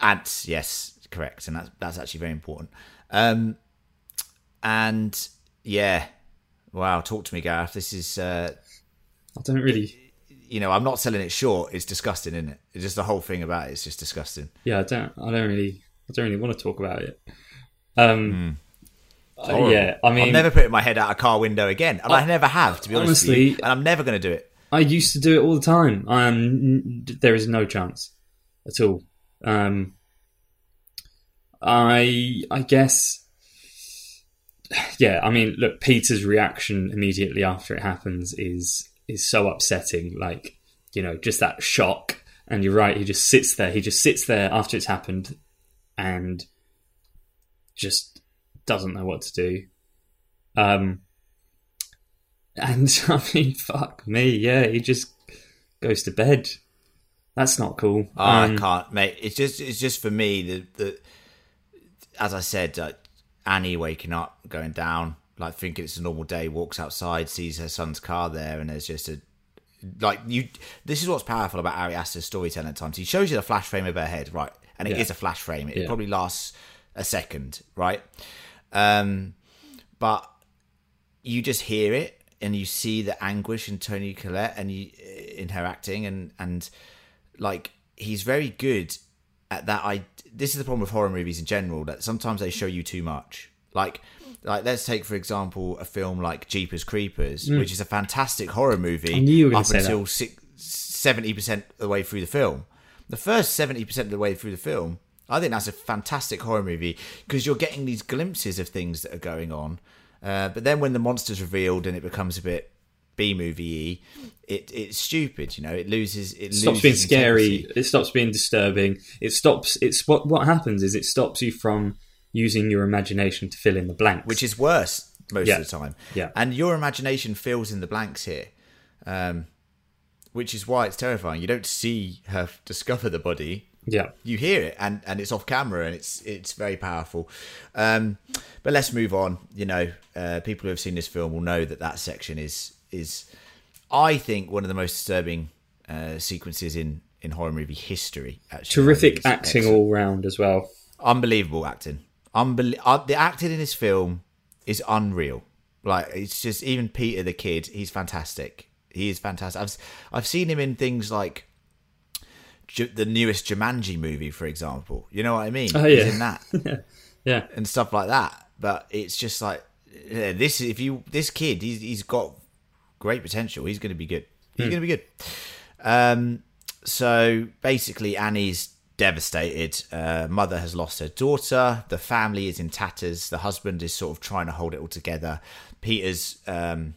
Ants, yes, correct, and that's that's actually very important. Um, and yeah, wow, talk to me, Gareth. This is, uh, I don't really. you know, I'm not selling it short. It's disgusting, isn't it? It's just the whole thing about it. It's just disgusting. Yeah, I don't. I don't really. I don't really want to talk about it. Um, uh, yeah, I mean, I'm never put my head out a car window again, and I, I- never have, to be honest honestly-. And I'm never going to do it. I used to do it all the time. Um, there is no chance at all. Um, I I guess. Yeah, I mean, look, Peter's reaction immediately after it happens is is so upsetting. Like, you know, just that shock. And you're right. He just sits there. He just sits there after it's happened, and just doesn't know what to do. Um, and I mean, fuck me, yeah, he just goes to bed. That's not cool. Oh, I Um, can't, mate. It's just, it's just for me. The, the as I said, uh, Annie waking up, going down, like thinking it's a normal day, walks outside, sees her son's car there, and there's just a like you. This is what's powerful about Ari Aster's storytelling. At times, he shows you the flash frame of her head, right, and it is Yeah. a flash frame. It Yeah. probably lasts a second, right? Um, but you just hear it and you see the anguish in Toni Collette and you in her acting and and like he's very good that I this is the problem with horror movies in general that sometimes they show you too much. Like like let's take for example a film like Jeepers Creepers Mm. which is a fantastic horror movie I knew you were up until six, 70% of the way through the film. The first 70% of the way through the film I think that's a fantastic horror movie because you're getting these glimpses of things that are going on. Uh, but then when the monster's revealed and it becomes a bit B movie it it's stupid, you know. It loses it it stops being scary. integrity. It stops being disturbing. It stops. It's what what happens is it stops you from using your imagination to fill in the blanks, which is worse most Yeah. of the time. Yeah. and your imagination fills in the blanks here, um, which is why it's terrifying. You don't see her discover the body. Yeah. you hear it, and and it's off camera, and it's it's very powerful. Um, but let's move on. You know, uh, people who have seen this film will know that that section is is, I think, one of the most disturbing uh, sequences in in horror movie history. Actually, terrific acting excellent. all round as well. unbelievable acting. Unbel- uh, the acting in this film is unreal. Like it's just even Peter the kid, he's fantastic. He is fantastic. I've I've seen him in things like the newest Jumanji movie, for example. You know what I mean? Oh, He's yeah. in that. yeah, and stuff like that. But it's just like yeah, this. If you this kid, he's he's got great potential. He's going to be good. He's Hmm. going to be good. Um, so basically, Annie's devastated. Uh, mother has lost her daughter. The family is in tatters. The husband is sort of trying to hold it all together. Peter's um,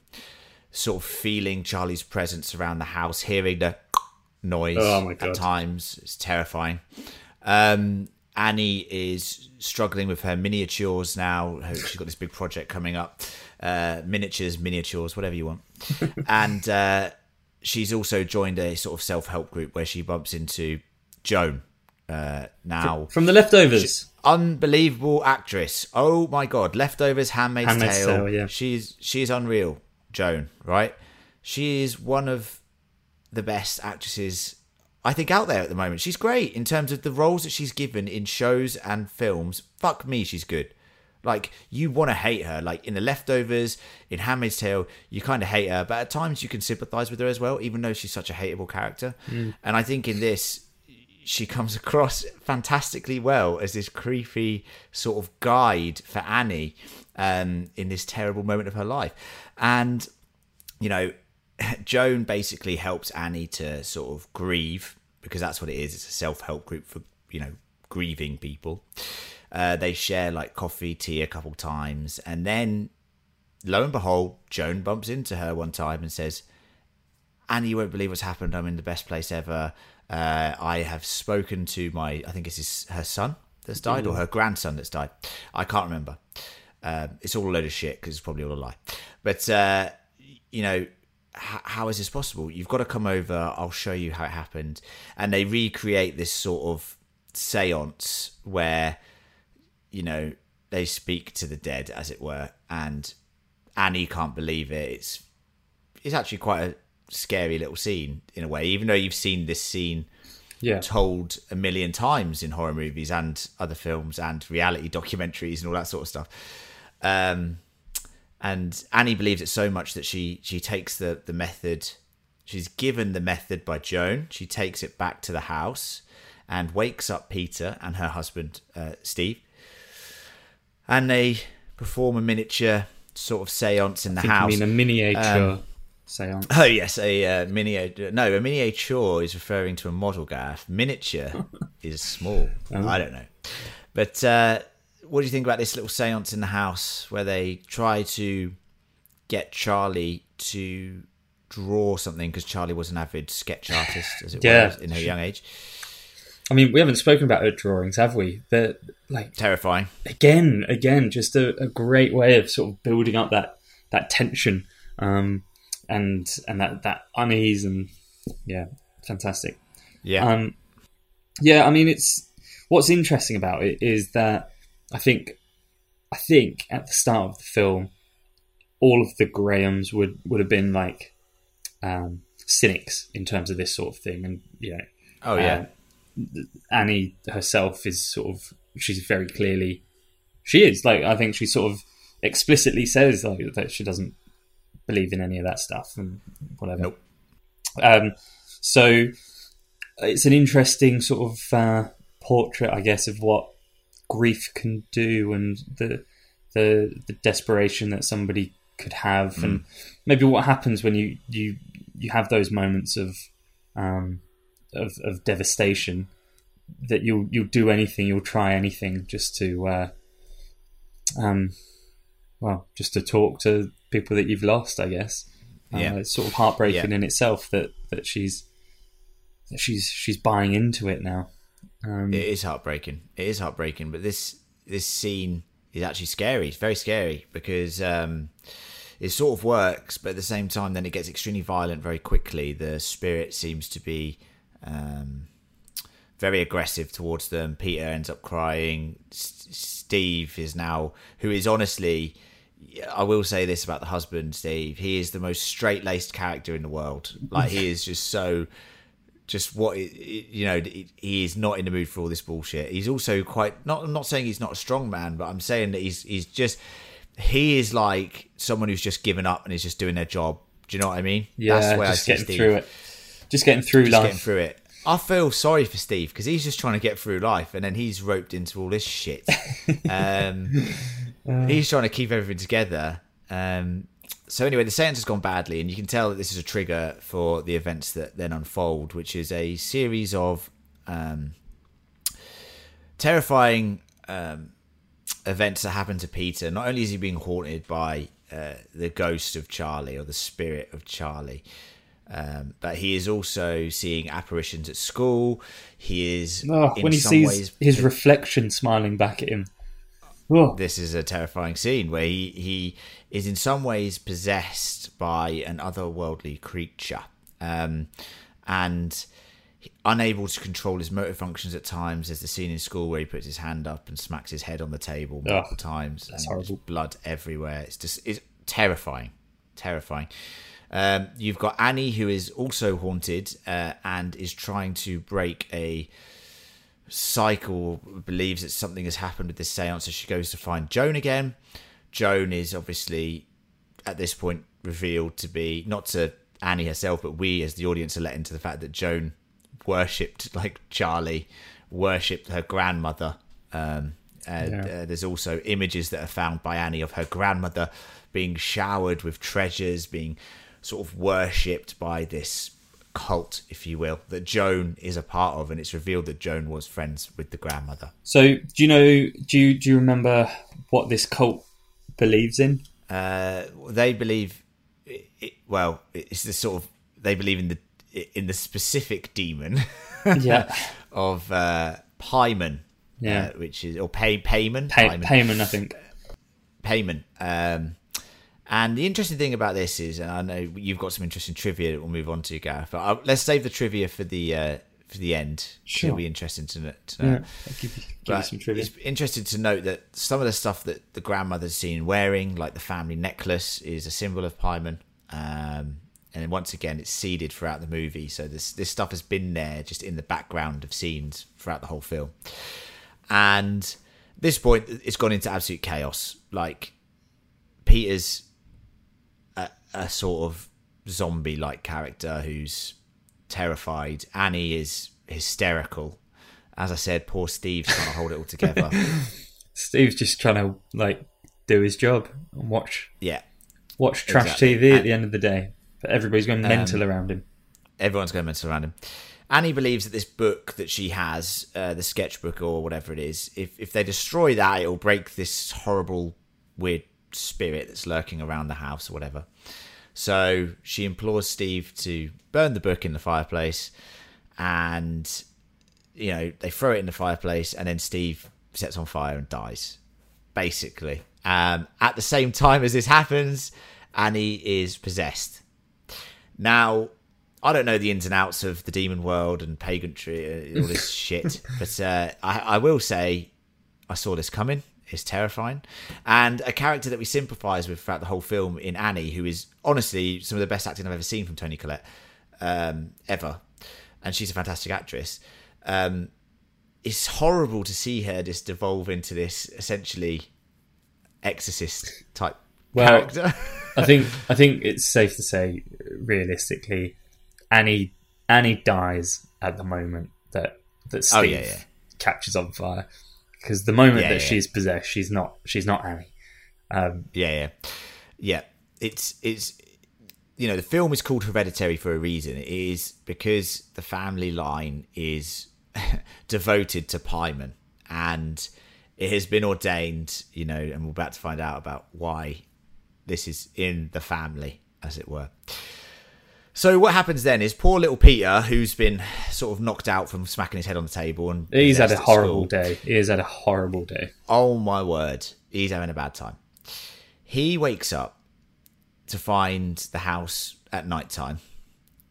sort of feeling Charlie's presence around the house, hearing the noise Oh, at times. It's terrifying. Um, Annie is struggling with her miniatures now. She's got this big project coming up uh, miniatures, miniatures, whatever you want. and uh, she's also joined a sort of self help group where she bumps into Joan. Uh, now from the leftovers. unbelievable actress. Oh my god, leftovers, Handmaid's, Handmaid's Tale. Tale, yeah. She's she's unreal, Joan. Right? She is one of the best actresses I think out there at the moment. She's great in terms of the roles that she's given in shows and films. Fuck me, she's good. Like you want to hate her, like in the leftovers, in Handmaid's Tale, you kind of hate her, but at times you can sympathise with her as well, even though she's such a hateable character. Mm. And I think in this, she comes across fantastically well as this creepy sort of guide for Annie um, in this terrible moment of her life. And, you know, Joan basically helps Annie to sort of grieve because that's what it is. It's a self help group for, you know, grieving people. Uh, they share like coffee, tea a couple times. And then, lo and behold, Joan bumps into her one time and says, Annie, you won't believe what's happened. I'm in the best place ever. Uh, I have spoken to my, I think it's his, her son that's died or her grandson that's died. I can't remember. Um, it's all a load of shit because it's probably all a lie. But, uh, you know, h- how is this possible? You've got to come over. I'll show you how it happened. And they recreate this sort of seance where, you know, they speak to the dead, as it were. And Annie can't believe it. It's it's actually quite a scary little scene in a way, even though you've seen this scene Yeah. told a million times in horror movies and other films and reality documentaries and all that sort of stuff. Um, and Annie believes it so much that she she takes the the method. She's given the method by Joan. She takes it back to the house and wakes up Peter and her husband uh, Steve, and they perform a miniature sort of séance in the I house. mean a miniature Um, seance. Oh yes, a uh, miniature. No, a miniature is referring to a model gaff. Miniature is small. Oh. I don't know, but uh, what do you think about this little séance in the house where they try to get Charlie to draw something because Charlie was an avid sketch artist, as it Yeah. were, in her young age. I mean, we haven't spoken about her drawings, have we? They're like Terrifying. again, again, just a, a great way of sort of building up that that tension, um, and and that that unease, and yeah, fantastic. Yeah. Um, yeah, I mean, it's what's interesting about it is that I think, I think at the start of the film, all of the Grahams would would have been like um, cynics in terms of this sort of thing, and you know, Oh, yeah. uh, Annie herself is sort of she's very clearly she is like I think she sort of explicitly says like that she doesn't believe in any of that stuff and whatever. Nope. Um, so it's an interesting sort of uh, portrait, I guess, of what grief can do and the the the desperation that somebody could have, and maybe what happens when you you you have those moments of um, of, of devastation that you'll you'll do anything, you'll try anything just to uh, um, well, just to talk to people that you've lost, I guess. Uh, Yeah. it's sort of heartbreaking Yeah. in itself that that she's that she's she's buying into it now. Um, It is heartbreaking. It is heartbreaking, but this this scene is actually scary. It's very scary because um, it sort of works, but at the same time, then it gets extremely violent very quickly. The spirit seems to be um, very aggressive towards them. Peter ends up crying. S- Steve is now, who is honestly, I will say this about the husband, Steve. He is the most straight laced character in the world. Like he is just so just what it- it- you know he is not in the mood for all this bullshit he's also quite not i'm not saying he's not a strong man but i'm saying that he's he's just he is like someone who's just given up and is just doing their job do you know what i mean yeah, That's where I just see getting Steve. through it, just getting through just life. getting through it I feel sorry for Steve because he's just trying to get through life, and then he's roped into all this shit. Um, he's trying to keep everything together. Um, so anyway, the seance has gone badly, and you can tell that this is a trigger for the events that then unfold, which is a series of um, terrifying um, events that happen to Peter. Not only is he being haunted by uh, the ghost of Charlie or the spirit of Charlie, um, but he is also seeing apparitions at school. He is Oh, in when he some sees ways- his reflection smiling back at him. Oh. this is a terrifying scene where he, he is in some ways possessed by an otherworldly creature um, and unable to control his motor functions at times. There's the scene in school where he puts his hand up and smacks his head on the table multiple times. that's and horrible. Blood everywhere. It's just it's terrifying, terrifying. Um, you've got Annie who is also haunted uh, and is trying to break a cycle believes that something has happened with this seance so she goes to find joan again joan is obviously at this point revealed to be not to annie herself but we as the audience are let into the fact that joan worshipped like charlie worshipped her grandmother um uh, Yeah. uh, there's also images that are found by annie of her grandmother being showered with treasures being sort of worshipped by this cult, if you will, that Joan is a part of, and it's revealed that Joan was friends with the grandmother. So, do you know? Do you do you remember what this cult believes in? Uh, they believe, it, it, well, it's the sort of they believe in the in the specific demon, Yeah. of uh, Paimon, Yeah. uh, which is or pay payment Pay, payment, I think. payment. Um, and the interesting thing about this is, and I know you've got some interesting trivia that we'll move on to, Gareth. But i let's save the trivia for the uh, for the end. Sure. It'll be interesting to, kn- to know. Yeah, give you- give you some trivia. It's interesting to note that some of the stuff that the grandmother's seen wearing, like the family necklace, is a symbol of Paimon. Um, and once again, it's seeded throughout the movie. So this this stuff has been there, just in the background of scenes throughout the whole film. And this point, it's gone into absolute chaos. Like Peter's a, sort of zombie-like character who's terrified. Annie is hysterical. As I said, poor Steve's trying to hold it all together. Steve's just trying to like do his job and watch Yeah, watch trash Exactly. TV at And- the end of the day. But everybody's going mental Um, around him. everyone's going mental around him. Annie believes that this book that she has, uh, the sketchbook or whatever it is, if if they destroy that, it'll break this horrible, weird spirit that's lurking around the house or whatever. So she implores Steve to burn the book in the fireplace, and you know they throw it in the fireplace, and then Steve sets on fire and dies. Basically, um, at the same time as this happens, Annie is possessed. Now, I don't know the ins and outs of the demon world and pagantry, and all this shit, but uh, I, I will say I saw this coming. It's terrifying. And a character that we sympathise with throughout the whole film in Annie, who is honestly some of the best acting I've ever seen from Toni Collette, um, ever. And she's a fantastic actress. Um, it's horrible to see her just devolve into this essentially exorcist type Well, character. I think I think it's safe to say, realistically, Annie Annie dies at the moment that that Steve Oh, yeah, yeah. catches on fire. Because the moment Yeah, that yeah. she's possessed, she's not she's not Annie. Um, Yeah, yeah, yeah. It's it's you know the film is called Hereditary for a reason. It is because the family line is devoted to Paimon, and it has been ordained. You know, and we're about to find out about why this is in the family, as it were. So what happens then is poor little Peter, who's been sort of knocked out from smacking his head on the table, and he's had a horrible school. day. He has had a horrible day. Oh my word, he's having a bad time. He wakes up to find the house at night time.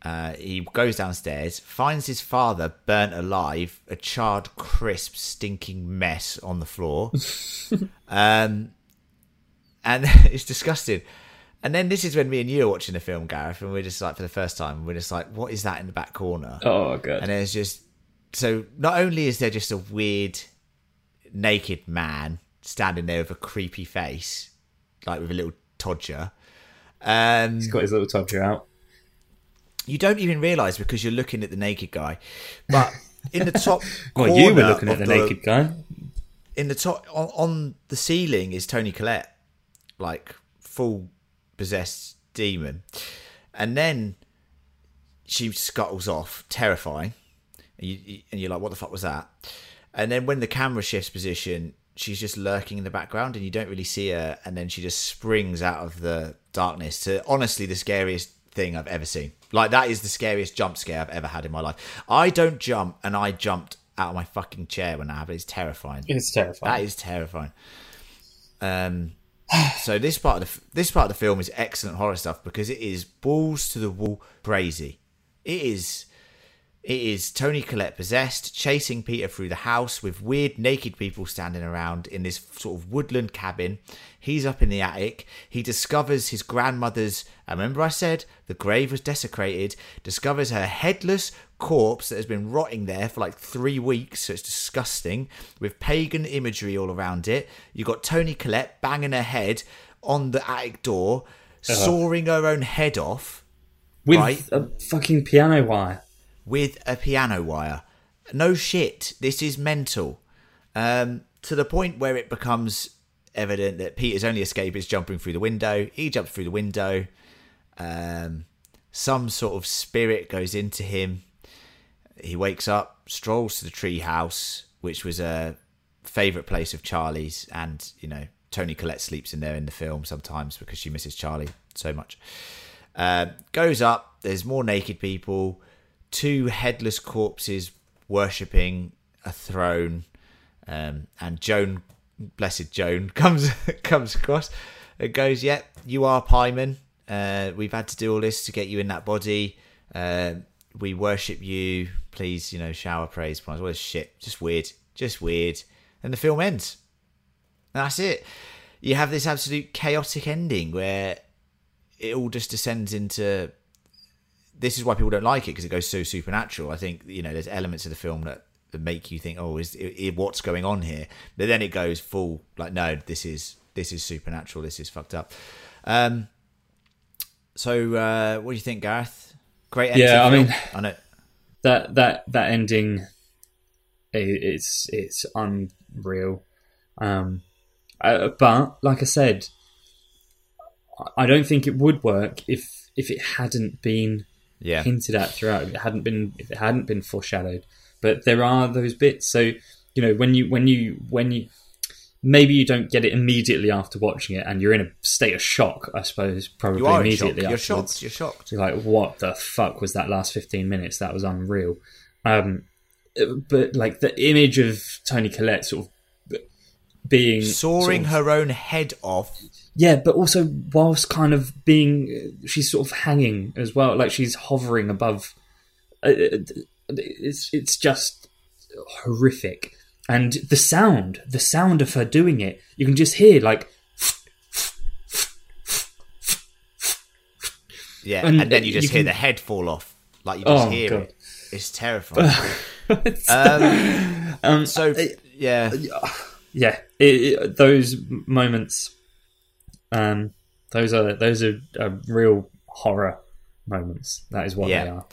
Uh, he goes downstairs, finds his father burnt alive, a charred, crisp, stinking mess on the floor. um, and it's disgusting. And then this is when me and you are watching the film, Gareth, and we're just like, for the first time, we're just like, what is that in the back corner? Oh god. And it's just so not only is there just a weird naked man standing there with a creepy face, like with a little todger. Um, He's got his little todger out. you don't even realize because you're looking at the naked guy, but in the top. Well, you were looking at of the naked guy. In the top on, on the ceiling is Toni Collette, like full possessed demon, and then she scuttles off, terrifying, and, you, and you're like, "What the fuck was that?" And then when the camera shifts position, she's just lurking in the background, and you don't really see her, and then she just springs out of the darkness to honestly the scariest thing I've ever seen. Like that is the scariest jump scare I've ever had in my life. I don't jump, and I jumped out of my fucking chair when that happened. It's terrifying. It's terrifying. That is terrifying. Um, so this part of the this part of the film is excellent horror stuff because it is balls to the wall crazy. It is it is Toni Collette possessed, chasing Peter through the house with weird naked people standing around in this sort of woodland cabin. He's up in the attic. He discovers his grandmother's. I remember I said the grave was desecrated. Discovers her headless corpse that has been rotting there for like three weeks, so it's disgusting, with pagan imagery all around it. You've got Toni Collette banging her head on the attic door, Uh-huh. sawing her own head off. With right? a fucking piano wire. With a piano wire. No shit, this is mental. Um, to the point where it becomes evident that Peter's only escape is jumping through the window. He jumps through the window. Um, some sort of spirit goes into him. He wakes up, strolls to the tree house, which was a favourite place of Charlie's, and you know Toni Collette sleeps in there in the film sometimes because she misses Charlie so much. Uh, goes up. There's more naked people. Two headless corpses worshipping a throne, um, and Joan, blessed Joan, comes comes across and goes, "Yep, you are Paimon. Uh, we've had to do all this to get you in that body. Uh, we worship you. Please, you know, shower praise upon us. Shit, just weird, just weird." And the film ends. And that's it. You have this absolute chaotic ending where it all just descends into this is why people don't like it because it goes so supernatural. I think you know there's elements of the film that, that make you think, oh, is it, what's going on here? But then it goes full like, no, this is this is supernatural. This is fucked up. Um, so uh, what do you think, Gareth? Great. Yeah, I film. mean- I know. That that that ending, i it's it's unreal. Um, uh, but like I said, I don't think it would work if if it hadn't been Yeah. hinted at throughout. If it hadn't been if it hadn't been foreshadowed. But there are those bits. So you know when you when you when you maybe you don't get it immediately after watching it, and you're in a state of shock. I suppose probably You are in shock. immediately. You're shocked. You're shocked. You're like, what the fuck was that last 15 minutes? That was unreal. Um, but like the image of Toni Collette sort of being Sawing sort of- her own head off. yeah, but also whilst kind of being, she's sort of hanging as well, like she's hovering above. Uh, It's it's just horrific, and the sound, the sound of her doing it, you can just hear like Yeah, And and, then you you just hear can- the head fall off. Like you just Oh, hear God. it. It's terrifying. um, Um, so yeah, yeah, it, it, those moments, um, those are those are, are real horror moments. That is what Yeah. they are.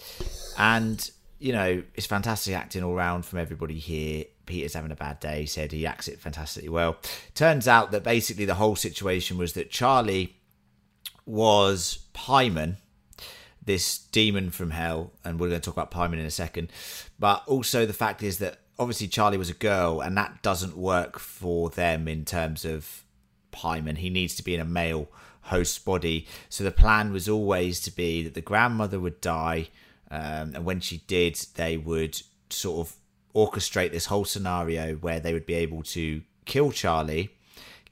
and you know it's fantastic acting all round from everybody here. Peter's having a bad day. He said he acts it fantastically well. Turns out that basically the whole situation was that Charlie was Paimon, this demon from hell, and we're going to talk about Paimon in a second. But also the fact is that obviously Charlie was a girl, and that doesn't work for them in terms of Paimon. He needs to be in a male host's body. So the plan was always to be that the grandmother would die, um, and when she did, they would sort of orchestrate this whole scenario where they would be able to kill Charlie,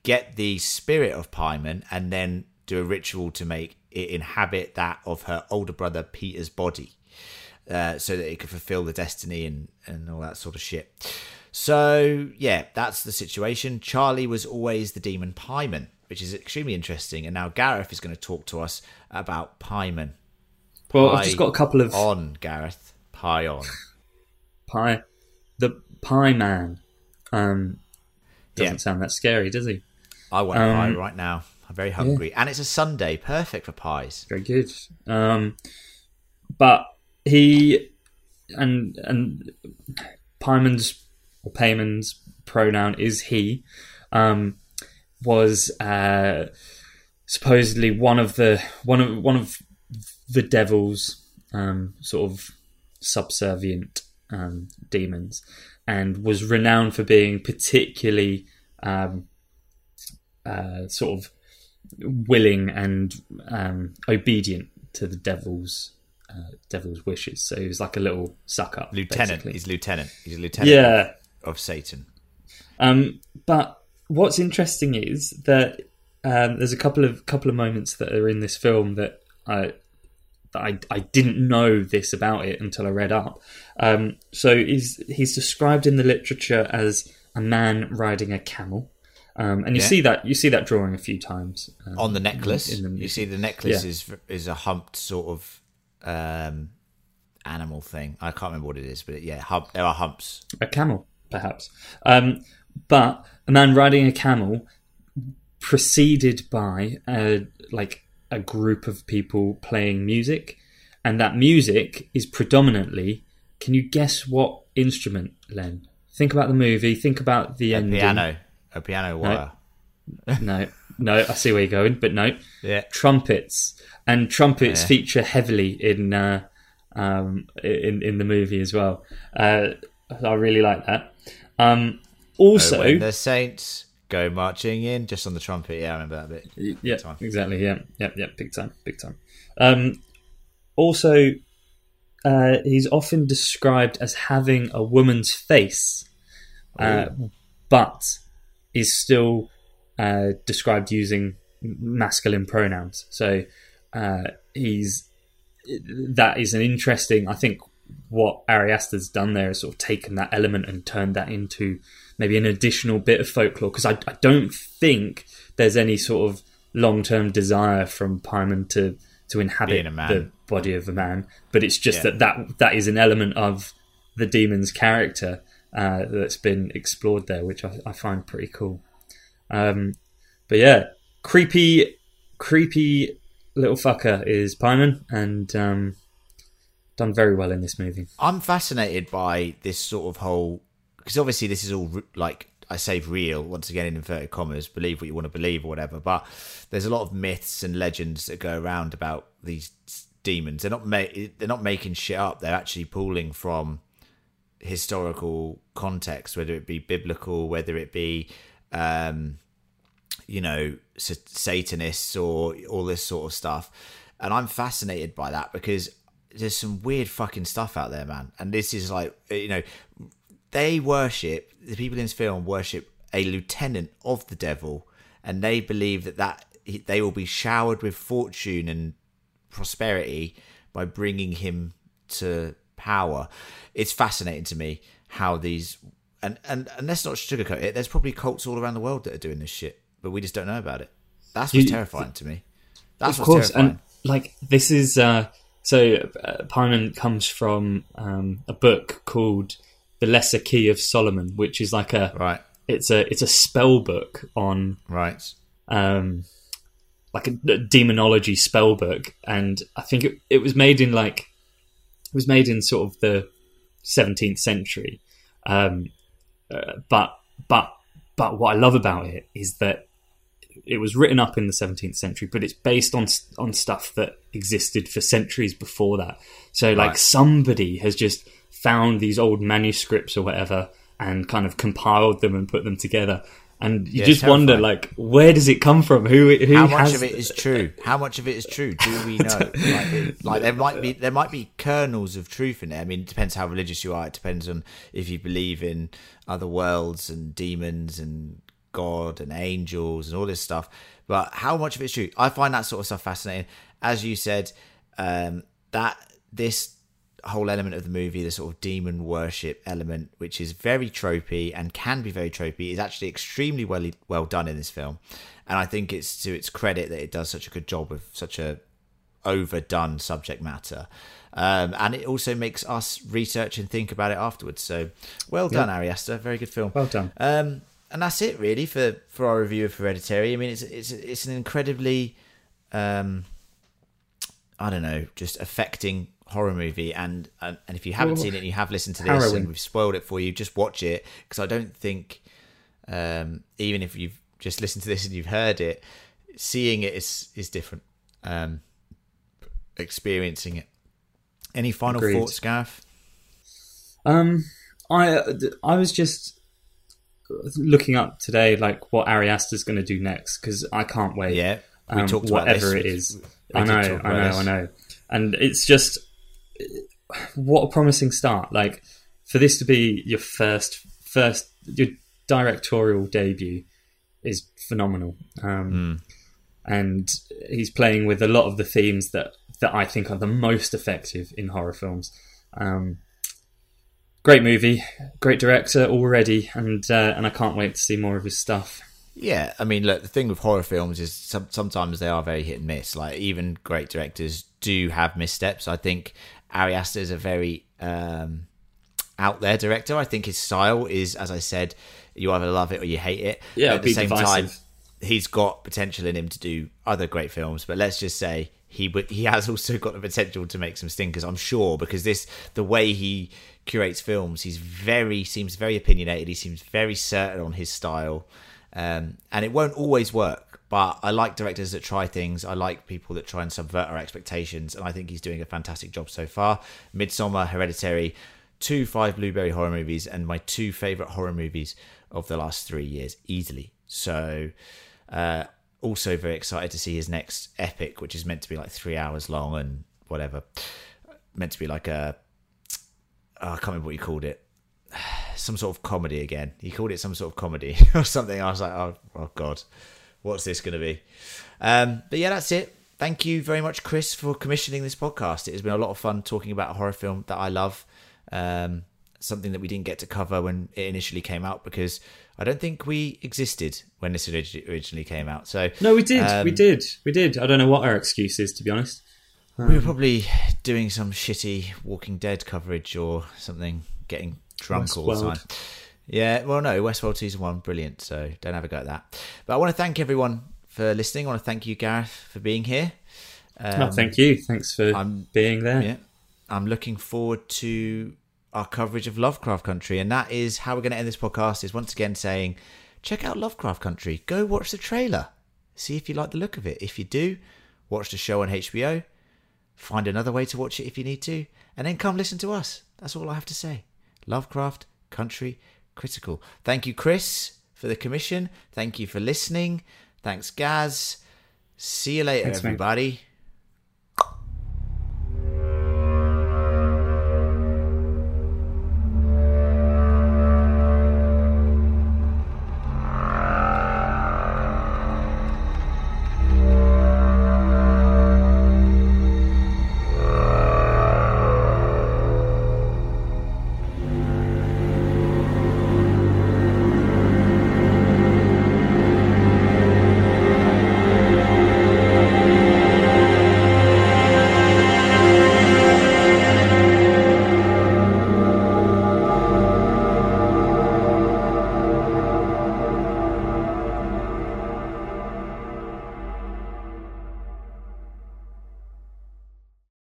get the spirit of Paimon, and then do a ritual to make it inhabit that of her older brother Peter's body, uh, so that it could fulfill the destiny and and all that sort of shit. So yeah, that's the situation. Charlie was always the demon Paimon, which is extremely interesting. And now Gareth is going to talk to us about Paimon. Well, I've just got a couple of on Gareth pie on. pie. The pie man um, doesn't Yeah. sound that scary, does he? I want Um, a pie right now. I'm very hungry, and it's a Sunday, perfect for pies. Very good. Um, but he and and Pyman's or Payman's pronoun is he. Um, was uh, supposedly one of the one of one of the devil's um, sort of subservient um, demons, and was renowned for being particularly um, uh, sort of willing and um, obedient to the devil's uh, devil's wishes. So he was like a little suck up, Lieutenant. basically. He's lieutenant. He's a lieutenant. Yeah. Of, of Satan. Um, but what's interesting is that um, there's a couple of couple of moments that are in this film that I that I, I didn't know this about it until I read up. Um, so he's he's described in the literature as a man riding a camel. Um, and you Yeah. see that you see that drawing a few times um, On the necklace, in the you see the necklace Yeah. is is a humped sort of um, animal thing. I can't remember what it is, but yeah, hump, there are humps. a camel, perhaps. Um, but a man riding a camel, preceded by a, like a group of people playing music, and that music is predominantly. Can you guess what instrument, Len? Think about the movie. Think about the A ending. piano, a piano wire. No, no, I see where you're going, but no. Yeah. Trumpets and trumpets Yeah. feature heavily in uh, um, in in the movie as well. Uh, I really like that. Um, also, Oh, the saints go marching in, just on the trumpet. Yeah, I remember that bit. yeah, Time. exactly. Yeah, yeah, yeah. Big time, big time. Um, also, uh, he's often described as having a woman's face, uh, but is still uh, described using masculine pronouns. So uh, he's that is an interesting. I think what Ari Aster's done there is sort of taken that element and turned that into maybe an additional bit of folklore. Because I, I don't think there's any sort of long term desire from Paimon to to inhabit the body of a man, but it's just Yeah. that, that that is an element of the demon's character uh, that's been explored there, which I, I find pretty cool. Um, but yeah, creepy, creepy little fucker is Paimon, and um, done very well in this movie. I'm fascinated by this sort of whole because obviously this is all like I say real once again in inverted commas. Believe what you want to believe or whatever, but there's a lot of myths and legends that go around about these demons. They're not ma- they're not making shit up. They're actually pulling from historical context, whether it be biblical, whether it be um, you know sa- Satanists or all this sort of stuff. And I'm fascinated by that because there's some weird fucking stuff out there, man. And this is like you know they worship the people in this film worship a lieutenant of the devil, and they believe that that they will be showered with fortune and prosperity by bringing him to power. It's fascinating to me how these and and and let's not sugarcoat it. There's probably cults all around the world that are doing this shit, but we just don't know about it. That's what's You- terrifying to me. That's of what's course, terrifying. and like this is uh, so uh, Paimon comes from um, a book called The Lesser Key of Solomon, which is like a right. It's a it's a spell book on right. Um, like a, a demonology spell book, and I think it it was made in like it was made in sort of the 17th century. Um, uh, but but but what I love about it is that it was written up in the 17th century, but it's based on on stuff that existed for centuries before that. So like Right. somebody has just found these old manuscripts or whatever and kind of compiled them and put them together. And you Yeah, just wonder, terrifying. like, where does it come from? Who who How much of it is true? How much of it is true? Do we know? like, it- like there might be there might be kernels of truth in there. I mean, it depends how religious you are. It depends on if you believe in other worlds and demons and God and angels and all this stuff. But how much of it is true? I find that sort of stuff fascinating. As you said, um, that this whole element of the movie, the sort of demon worship element, which is very tropey and can be very tropey, is actually extremely well well done in this film. And I think it's to its credit that it does such a good job with such a overdone subject matter. Um, and it also makes us research and think about it afterwards. So, well done. Ari Aster. Very good film. Well done. Um, and that's it, really, for, for our review of Hereditary. I mean, it's it's it's an incredibly, um, I don't know, just affecting horror movie, and and, and if you haven't seen it, and you have listened to this, harrowing. and we've spoiled it for you. Just watch it because I don't think, um, even if you've just listened to this and you've heard it, seeing it is is different. Um, experiencing it. Any final Agreed. thoughts, Gareth? Um, I I was just looking up today, like what Ari Aster's going to do next because I can't wait. Yeah, we um, talked about whatever this. it is. We I know, I know. I know, and it's just what a promising start. Like for this to be your first first your directorial debut is phenomenal. Um, and he's playing with a lot of the themes that that I think are the most effective in horror films. Um, great movie, great director already, and uh, and I can't wait to see more of his stuff. Yeah, I mean, look, the thing with horror films is some, sometimes they are very hit and miss. Like even great directors do have missteps. I think Ari Aster is a very um, out there director. I think his style is, as I said, you either love it or you hate it. Yeah, But at the same divisive. time, he's got potential in him to do other great films. But let's just say he he has also got the potential to make some stinkers. I'm sure because this the way he curates films, he's very seems very opinionated. He seems very certain on his style, um, and it won't always work. But I like directors that try things. I like people that try and subvert our expectations, and I think he's doing a fantastic job so far. Midsommar, Hereditary, two five blueberry horror movies, and my two favorite horror movies of the last three years, easily. So, uh, also very excited to see his next epic, which is meant to be like three hours long and whatever. Meant to be like a, oh, I can't remember what you called it. Some sort of comedy again. He called it some sort of comedy or something. I was like, oh, oh god, what's this going to be? Um, but yeah, that's it. Thank you very much, Chris, for commissioning this podcast. It has been a lot of fun talking about a horror film that I love. Um, something that we didn't get to cover when it initially came out because I don't think we existed when this originally came out. So No, we did, we um, did, we did. I don't know what our excuse is, to be honest. we were Um, probably doing some shitty Walking Dead coverage or something, getting drunk all the time. Yeah, well, no, Westworld season one, brilliant. So don't have a go at that. But I want to thank everyone for listening. I want to thank you, Gareth, for being here. Oh, thank you. Thanks for being there. Yeah, I'm looking forward to our coverage of Lovecraft Country, and that is how we're going to end this podcast. Is once again saying, check out Lovecraft Country. Go watch the trailer. See if you like the look of it. If you do, watch the show on HBO. Find another way to watch it if you need to, and then come listen to us. That's all I have to say. Lovecraft Country Critical. Thank you, Chris, for the commission. Thank you for listening. Thanks, Gaz. See you later, Thanks, mate. everybody.